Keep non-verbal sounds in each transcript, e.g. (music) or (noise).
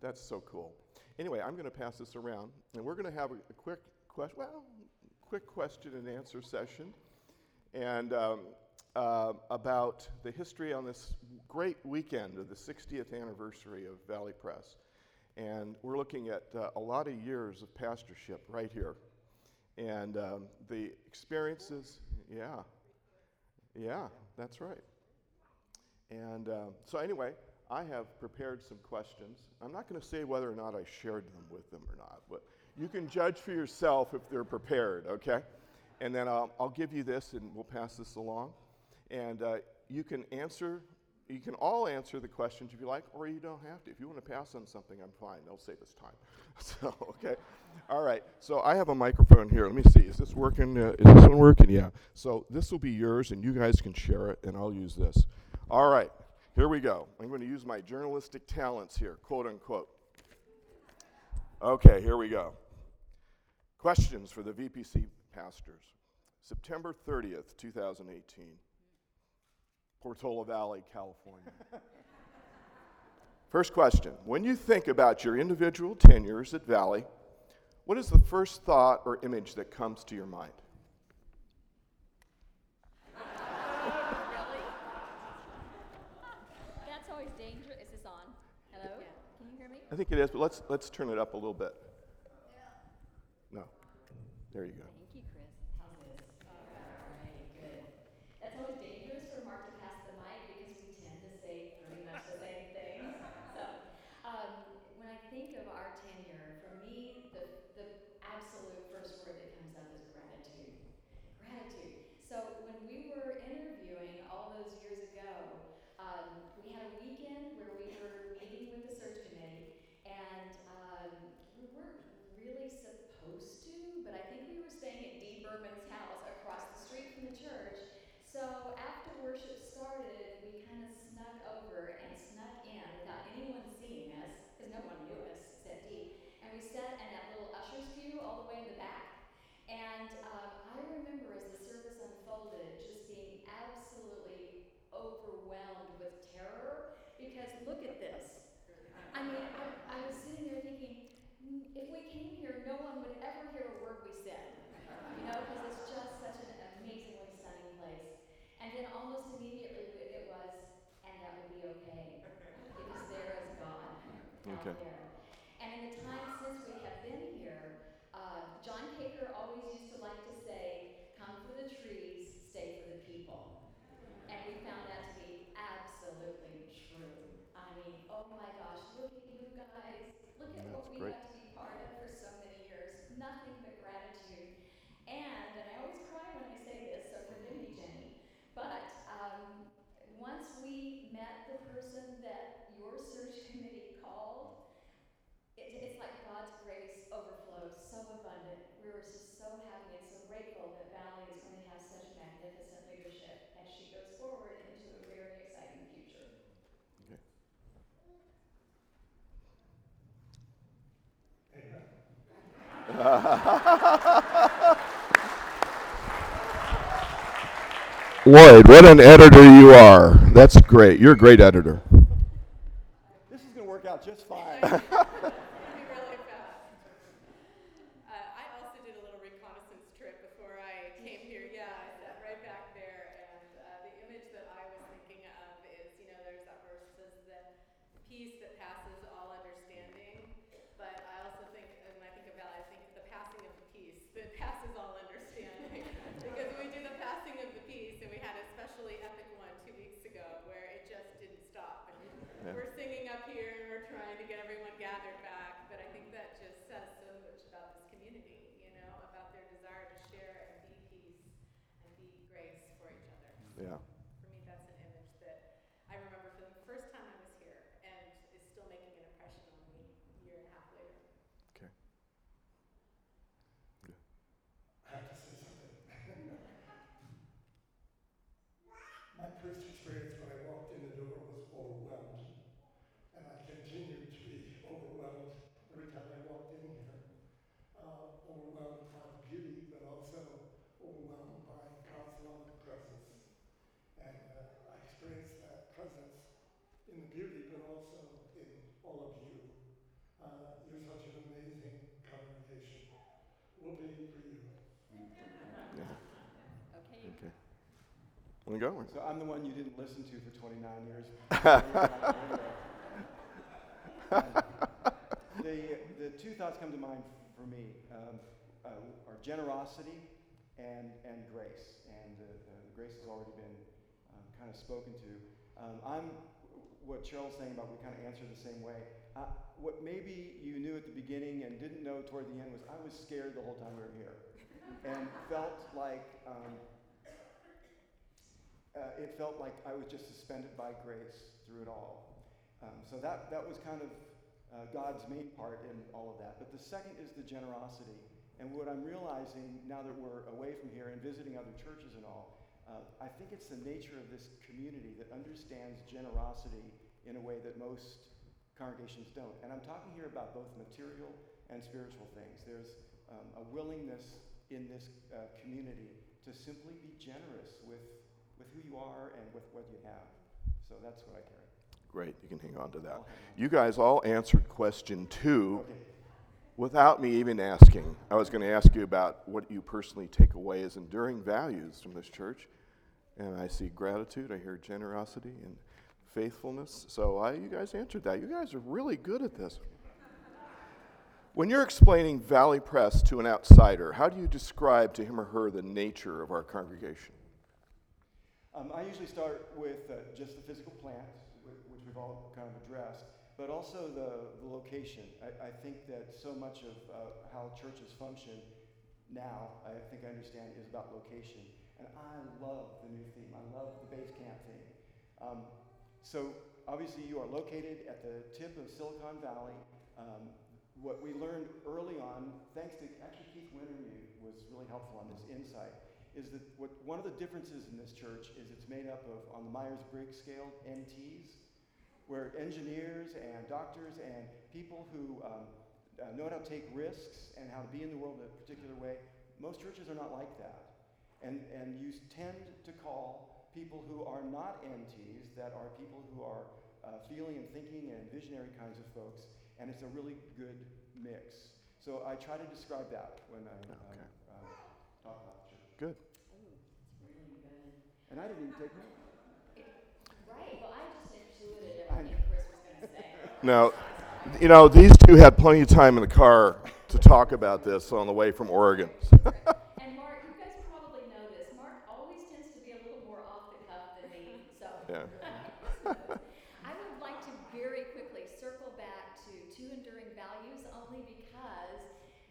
That's so cool. Anyway, I'm going to pass this around, and we're going to have a, quick question, well, quick question and answer session, and um, uh, about the history on this great weekend of the 60th anniversary of Valley Pres. And we're looking at uh, a lot of years of pastorship right here. And um, the experiences, yeah, yeah, that's right. And uh, so, anyway, I have prepared some questions. I'm not going to say whether or not I shared them with them or not, but you can judge for yourself if they're prepared, okay? And then I'll, I'll give you this and we'll pass this along. And uh, you can answer, you can all answer the questions if you like, or you don't have to. If you want to pass on something, I'm fine. They'll save us time. (laughs) so, okay. All right. So I have a microphone here. Let me see. Is this working? Uh, is this one working? Yeah. So this will be yours, and you guys can share it, and I'll use this. All right. Here we go. I'm going to use my journalistic talents here, quote unquote. Okay, here we go. Questions for the VPC pastors. September 30th, 2018, Portola Valley, California. First question When you think about your individual tenures at Valley, what is the first thought or image that comes to your mind? I think it is, but let's, let's turn it up a little bit. No. There you go. Thank you, Chris. How's this? All right, good. That's always dangerous for Mark to pass the mic because we tend to say pretty much the same things. So, um, when I think of our tenure, for me, the, the absolute first word that comes up is gratitude. Gratitude. So, when we were interviewing all those years ago, um, we had a weekend where we were meeting with the search committee, and um, we weren't really supposed to, but I think we were staying at Dee Berman's house across the street from the church. So after worship started, we kind of snuck over and snuck in without anyone seeing us, because no one knew us except Dee. And we sat in that little usher's pew all the way in the back. And um, I remember as the service unfolded, just being absolutely overwhelmed with terror because look at this. I mean, I, I was sitting there thinking, "Mm, if we came here, no one would ever hear a word we said. You know, because it's just such an amazingly stunning place. And then almost immediately it was, and that would be okay. it Because there is God out Okay. there. And in the time since we have been here, uh, John Caker always used to like to say, come for the trees, stay for the people. And we found that to be absolutely true. I mean, oh my gosh, look at you guys. Look at Yeah, what that's we great. got to be part of for so many years. Nothing but gratitude. And, and I always cry when I say this, so forgive me, Jenny, but um, once we met the person that your search committee called, it, it's like God's grace overflowed so abundant. We were just so happy and so grateful that Valley is going to have such magnificent leadership as she goes forward into a very exciting future. Okay. Lloyd, what an editor you are. That's great. You're a great editor. This is going to work out just fine. (laughs) It'll be really fast. Uh, I also did a little reconnaissance trip before I came here. Yeah, I sat right back there, and uh, the image that I was thinking of is, you know, there's that verse that says that peace that passes all understanding. But I also think, when I think about, it, I think the passing of the peace that passes all understanding, because we do the passing of the peace, and we had a especially epic one two weeks ago where it just didn't stop. And Yeah. we're singing up here and we're trying to get everyone gathered back, but I think that just says so much about this community, you know, about their desire to share and be peace and be grace for each other. Yeah. For me, that's an image that I remember from the first time I was here and is still making an impression on me a year and a half later. Okay. I have to say something. My first experience when I walked in the door was overwhelmed, and I continue to be overwhelmed every time I walked in here. Uh, overwhelmed by the beauty, but also overwhelmed by God's love and presence. Want to go? So I'm the one you didn't listen to for 29 years. (laughs) (laughs) The, the two thoughts come to mind for me um, uh, are generosity and, and grace. And uh, uh, grace has already been um, kind of spoken to. Um, I'm what Cheryl's saying about we kind of answer the same way. Uh, what maybe you knew at the beginning and didn't know toward the end was I was scared the whole time we were here and felt like um, uh, it felt like I was just suspended by grace through it all. Um, so that, that was kind of uh, God's main part in all of that. But the second is the generosity. And what I'm realizing now that we're away from here and visiting other churches and all, uh, I think it's the nature of this community that understands generosity in a way that most congregations don't. And I'm talking here about both material and spiritual things. There's um, a willingness in this uh, community to simply be generous with, with who you are and with what you have. So that's what I carry. Great, you can hang on to that. You guys all answered question two Okay. without me even asking. I was going to ask you about what you personally take away as enduring values from this church. And I see gratitude, I hear generosity and faithfulness. So I, you guys answered that. You guys are really good at this. When you're explaining Valley Pres to an outsider, how do you describe to him or her the nature of our congregation? Um, I usually start with uh, just the physical plant, which we've all kind of addressed, but also the, the location. I, I think that so much of uh, how churches function now, I think I understand, is about location. And I love the new theme. I love the base camp theme. Um, so obviously, you are located at the tip of Silicon Valley. Um, what we learned early on, thanks to actually Keith Wintermute was really helpful on this insight, is that what, one of the differences in this church is it's made up of, on the Myers-Briggs scale, NTs, where engineers and doctors and people who um, uh, know how to take risks and how to be in the world in a particular way, most churches are not like that. And, and you tend to call people who are not NTs, that are people who are uh, feeling and thinking and visionary kinds of folks, and it's a really good mix. So I try to describe that when I um, uh, talk about the church. Good. Ooh, it's really good. And I didn't even take notes. Right, well, I just intuited I everything Chris was gonna say. Now, you know, these two had plenty of time in the car to talk about this on the way from Oregon. (laughs) And Mark, you guys probably know this, Mark always tends to be a little more off the cuff than me, so. Yeah. I would like to very quickly circle back to two enduring values only because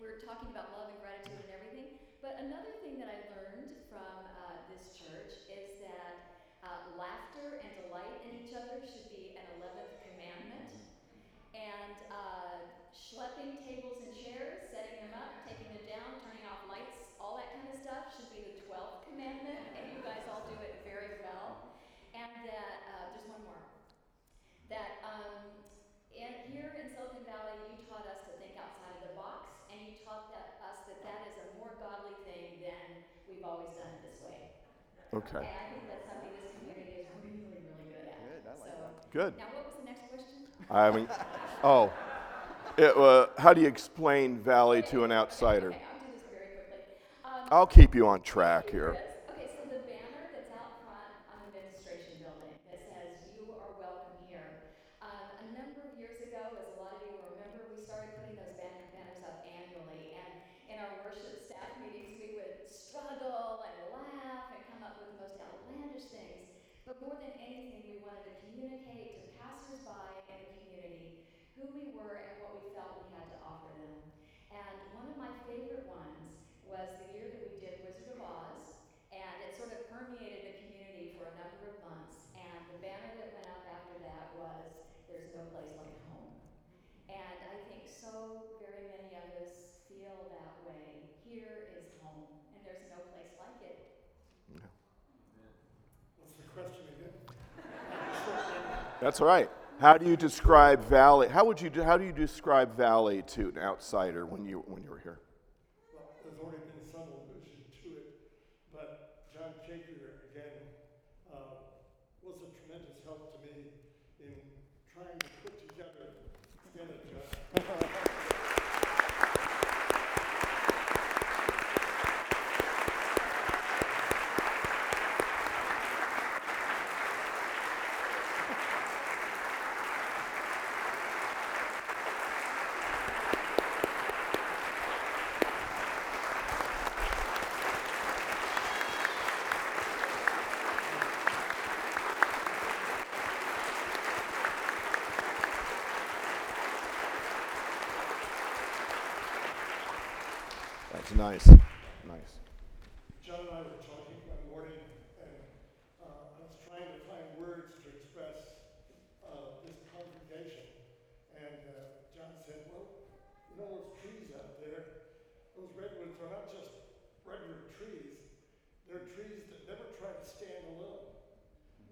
we're talking about love and gratitude and everything. But another thing that I learned from uh, this church is that uh, laughter and delight in each other should be an 11th commandment. And uh, schlepping tables and chairs, setting them up, taking them down, turning off lights, all that kind of stuff should be the 12th commandment. And you guys all do it very well. And that, uh, there's one more. That um, in, here in Silicon Valley, you taught us to think outside of the box, and you taught that, us that that is a more godly thing than we've always done it this way. Okay. And I think that's something this community is really, really good at. Good, I like so, that. Good. Now, what was the next question? I mean, oh, it, uh, how do you explain Valley to an outsider? (laughs) Okay, I'll do this very quickly. Um, I'll keep you on track Here. Okay, so the banner that's out front on the administration building that says "You are welcome here." Um, a number of years ago, as a lot of you remember, we started putting those banner, banners up annually, and in our worship staff meetings, we would struggle and laugh and come up with the most outlandish things. But more than anything, we wanted to communicate to passersby in the community who we were and what we felt we had to offer them. And one of my favorite ones was the year that we did Wizard of Oz, and it sort of permeated the community for a number of months. And the banner that went up after that was "There's no place like home." And I think so very many of us feel that way. Here is home, and there's no place like it. What's the question again? (laughs) That's all right. How do you describe Valley? How would you? do- How do you describe Valley to an outsider when you when you were here? Nice, nice. John and I were talking one morning, and uh, I was trying to find words to express uh, this congregation. And uh, John said, Well, you know those trees out there? Those redwoods are not just regular trees, they're trees that never try to stand alone.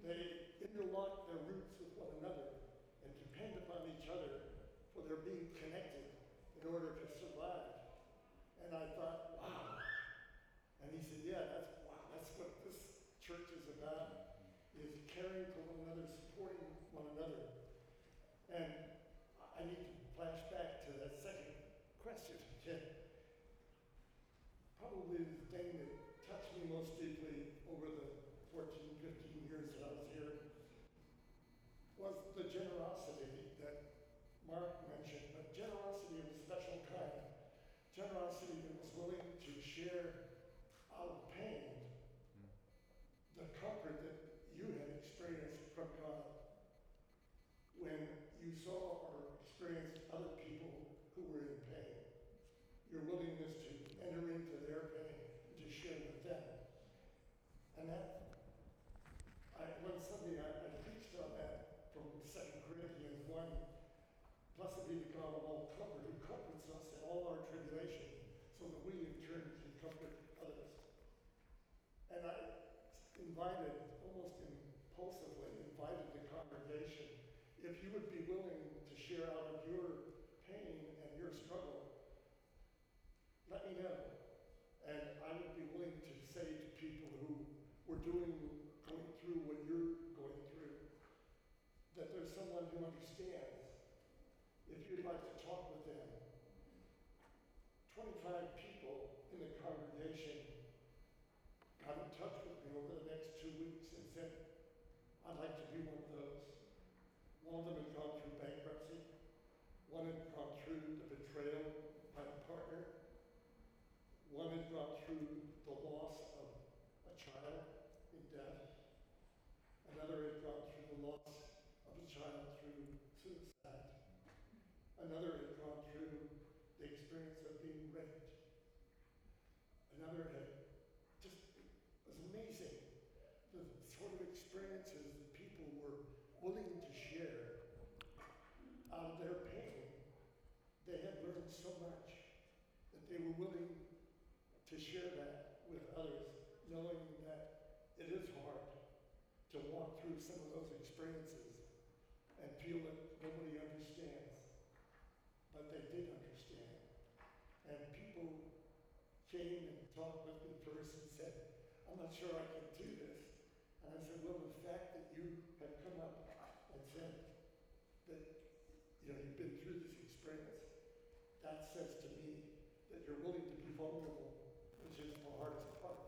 They interlock their roots with one another and depend upon each other for their being connected in order to survive. And I thought, wow. And he said, yeah, that's wow, that's what this church is about, is caring for one another, supporting one another. And I need to one that had gone through bankruptcy, one had came and talked with me first and said, I'm not sure I can do this. And I said, well, the fact that you have come up and said that you know, you've been through this experience, that says to me that you're willing to be vulnerable, which is the hardest part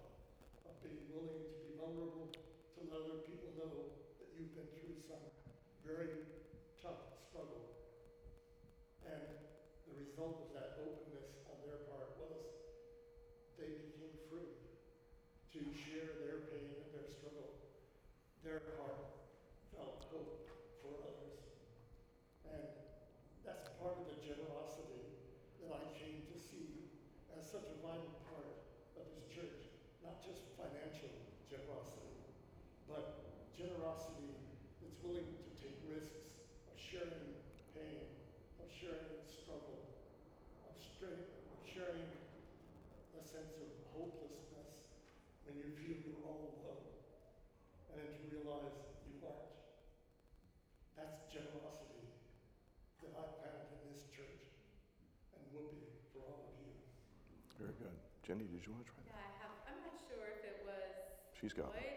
of being willing to be vulnerable to let other people know that you've been through some very sharing struggle, of sharing a sense of hopelessness when you feel you're all alone, and then to realize you aren't. That's generosity that I found in this church, and will be for all of you. Very good. Jenny, did you want to try that? Yeah, I have. I'm not sure if it was. She's got. Lloyd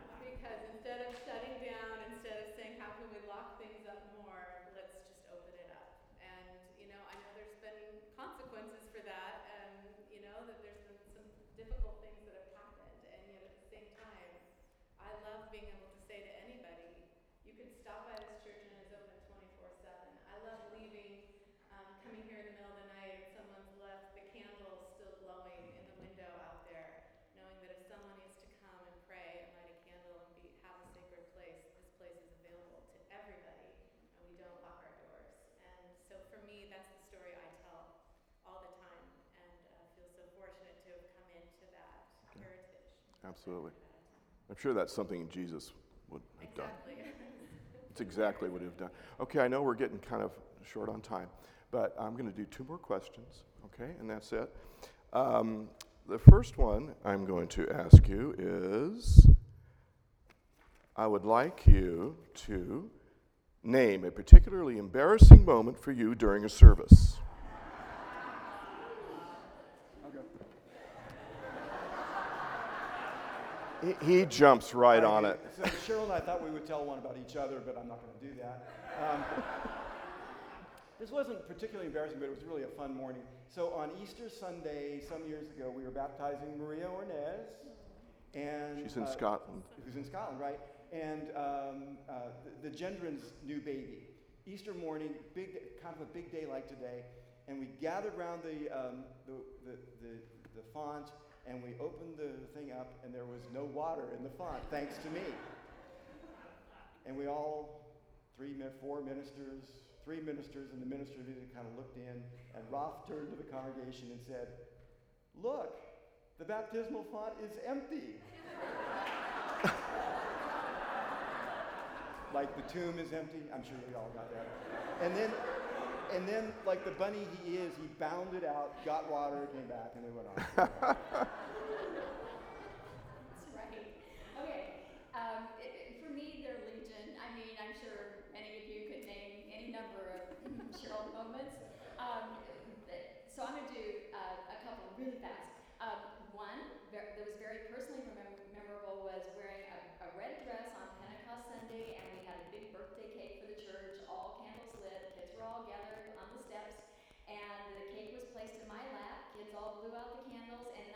Absolutely. I'm sure that's something Jesus would have done. It's exactly what he would have done. Okay, I know we're getting kind of short on time, but I'm going to do two more questions, okay, and that's it. Um, the first one I'm going to ask you is I would like you to name a particularly embarrassing moment for you during a service. He, he jumps right I on it. So Cheryl and I thought we would tell one about each other, but I'm not going to do that. Um, (laughs) this wasn't particularly embarrassing, but it was really a fun morning. So on Easter Sunday, some years ago, we were baptizing Maria Ornez, and she's in uh, Scotland. Who's in Scotland, right? And um, uh, the, the Gendron's new baby. Easter morning, big, kind of a big day like today, and we gathered around the, um, the, the, the, the font and we opened the thing up, and there was no water in the font, thanks to me. And we all, three, four ministers, three ministers, and the minister of music kind of looked in, and Roth turned to the congregation and said, Look, the baptismal font is empty. (laughs) like the tomb is empty. I'm sure we all got that. And then and then like the bunny he is, he bounded out, got water, came back, and we went on. (laughs) Okay. Um, for me, they're legion. I mean, I'm sure any of you could name any number of (laughs) Cheryl moments. Um, so I'm going to do uh, a couple really fast. Um, one that was very personally memorable was wearing a red dress on Pentecost Sunday, and we had a big birthday all blew out the candles and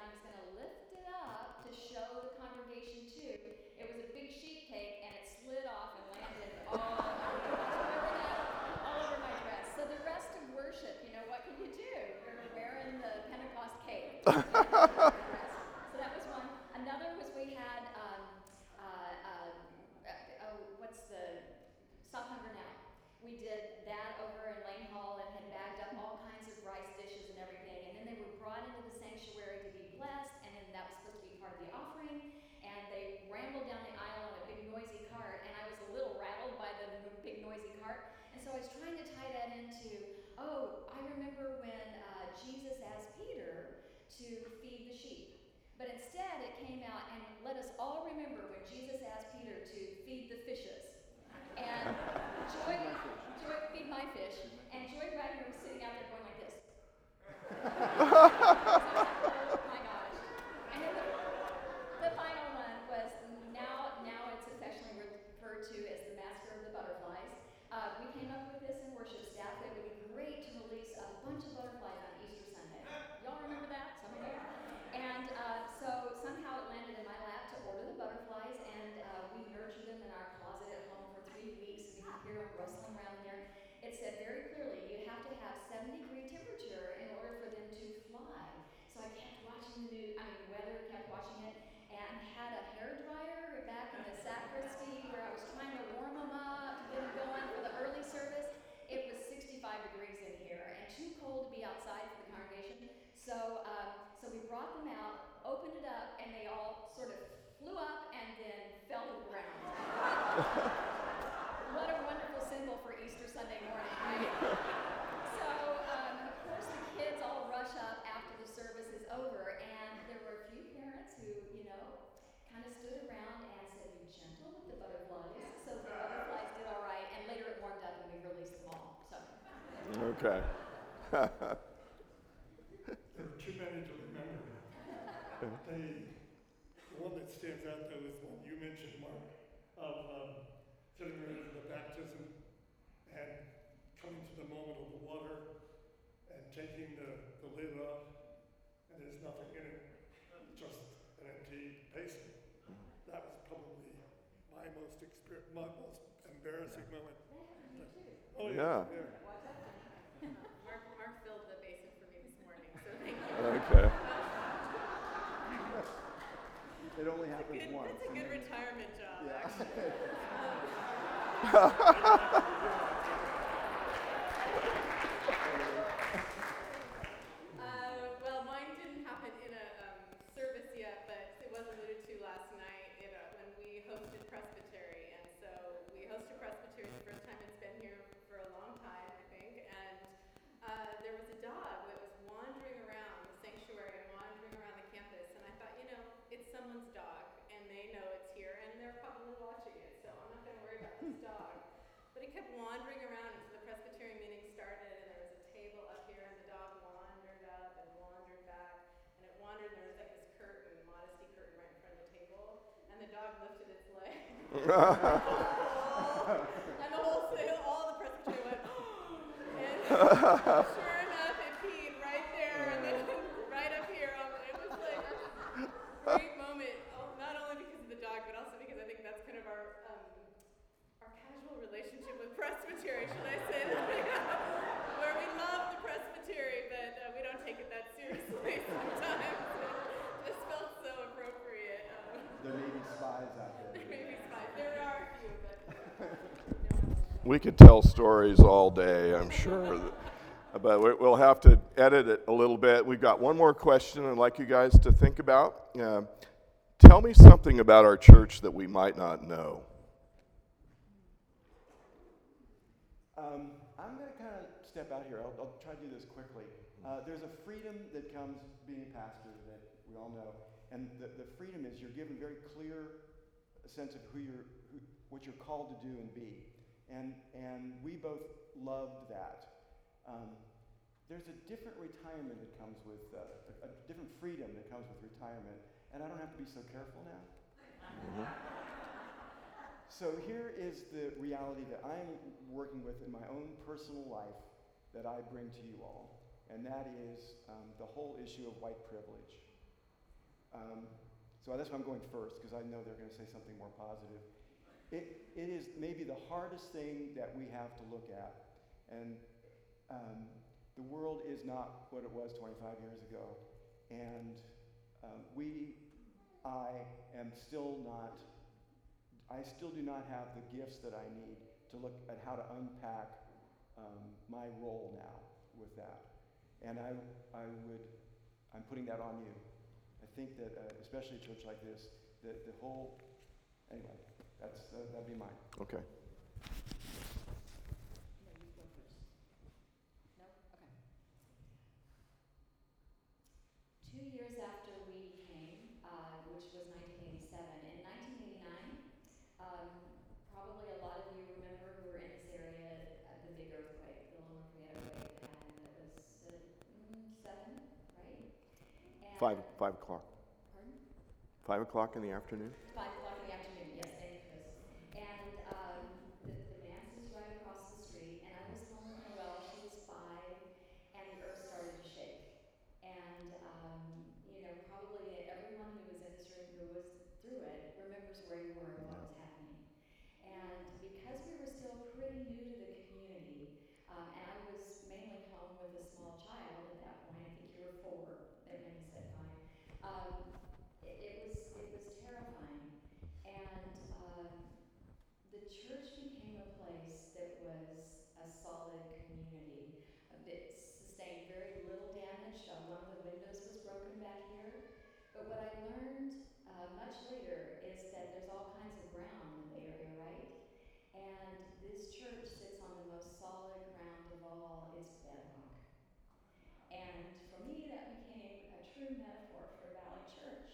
Okay. (laughs) it only happens good, once. It's a good retirement job, yeah. actually. (laughs) (laughs) and the whole all the Presbyterian went, (gasps) (gasps) and sure enough, it peed right there and then right up here. Um, it was like a great moment, oh, not only because of the dog, but also because I think that's kind of our um, our casual relationship with presbytery, should I say that? Where we love the presbytery, but uh, we don't take it that seriously sometimes. It just felt so appropriate. Um, There may be spies out there. there may be spies. There are a few, but. We could tell stories all day, I'm sure. But we- we'll have to edit it a little bit. We've got one more question I'd like you guys to think about. Uh, tell me something about our church that we might not know. Um, I'm going to kind of step out here. I'll, I'll try to do this quickly. Uh, there's a freedom that comes being a pastor that we all know, and the, the freedom is you're given very clear sense of who you're, who, what you're called to do and be, and and we both loved that. Um, there's a different retirement that comes with uh, a, a different freedom that comes with retirement, and I don't have to be so careful now. So here is the reality that I'm working with in my own personal life that I bring to you all, and that is um, the whole issue of white privilege. Um, so that's why I'm going first, because I know they're going to say something more positive. It, it is maybe the hardest thing that we have to look at, and um, the world is not what it was 25 years ago, and um, we, I am still not I still do not have the gifts that I need to look at how to unpack um, my role now with that. And I, I would, I'm putting that on you. I think that, uh, especially a church like this, the, the whole, anyway, that's, uh, that'd be mine. Okay. No, you go first. No? Okay. Two years after we came, uh, which was 1987, in 1989, um, probably a lot of you remember who were in this area, uh, the big earthquake, the Loma Prieta earthquake, and it was uh, mm, seven, right? And- Five, five o'clock. Pardon? Five o'clock in the afternoon? Five o'clock in the afternoon, yes, thank you, Chris. And um, the, the manse is right across the street, and I was home with Noelle, she was five, and the earth started to shake. And, um, you know, probably everyone who was in this room who was through it remembers where you were and what was happening. And because we were still pretty new to the community, um, and I was mainly home with a small child at that point, I think you were four, and then you said five. Um, it, it was it was terrifying, and um, the church became a place that was a solid community. Uh, It sustained very little damage. Uh, one of the windows was broken back here, but what I learned uh, much later is that there's all kinds of ground in the area, right? And this church sits on the most solid ground of all. It's bedrock. And for me, that became a true metaphor for Valley Church.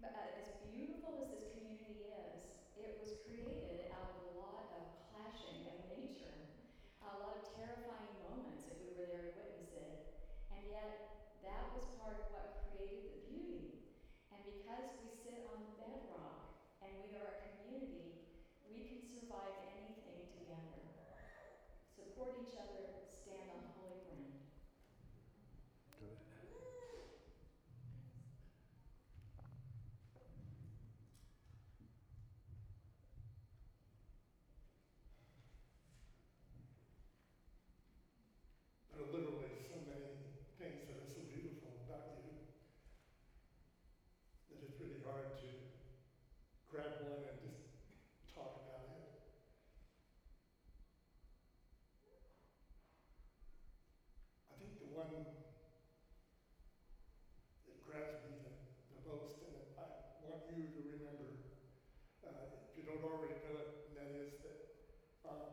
But uh, as beautiful as this community is, it was created out of a lot of clashing of nature, a lot of terrifying moments if we were there to witness it. And yet, that was part of what created the beauty. And because we sit on bedrock and we are a community, we can survive anything together. Support each other, stand on holy ground. There are literally so many things that are so beautiful about you that it's really hard to grab one and just talk about it. I think the one that grabs me the, the most, and I want you to remember, uh, if you don't already know it, and that is that um,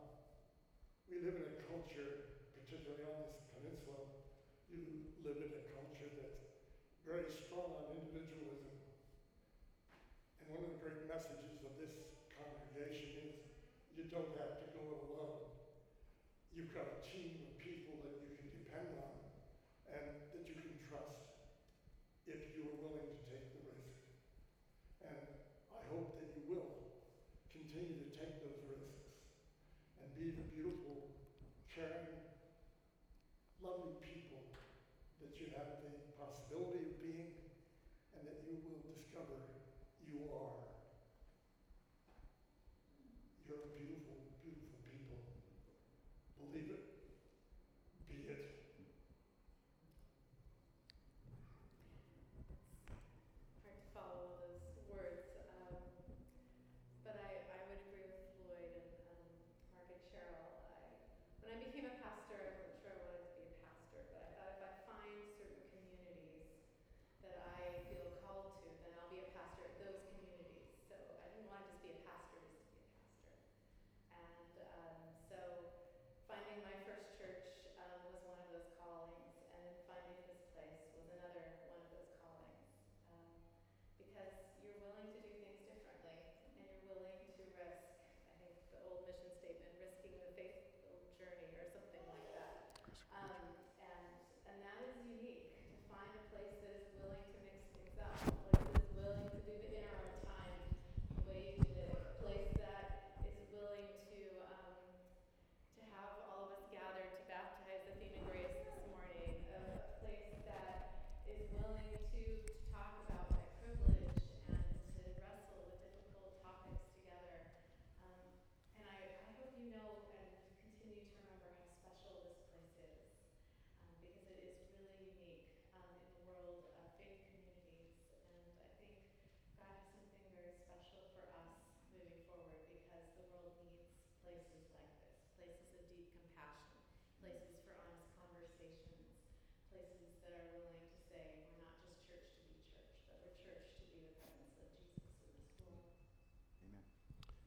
we live in a culture particularly on this peninsula, you live in a culture that's very strong on individualism. And one of the great messages of this congregation is you don't have to go it alone. You've got a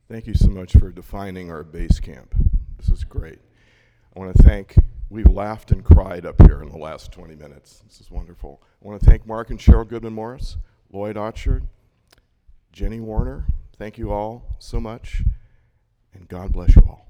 Thank you so much for defining our base camp. This is great. I want to thank, we've laughed and cried up here in the last 20 minutes. This is wonderful. I want to thank Mark and Cheryl Goodman Morris, Lloyd Otchard, Jenny Warner. Thank you all so much, and God bless you all.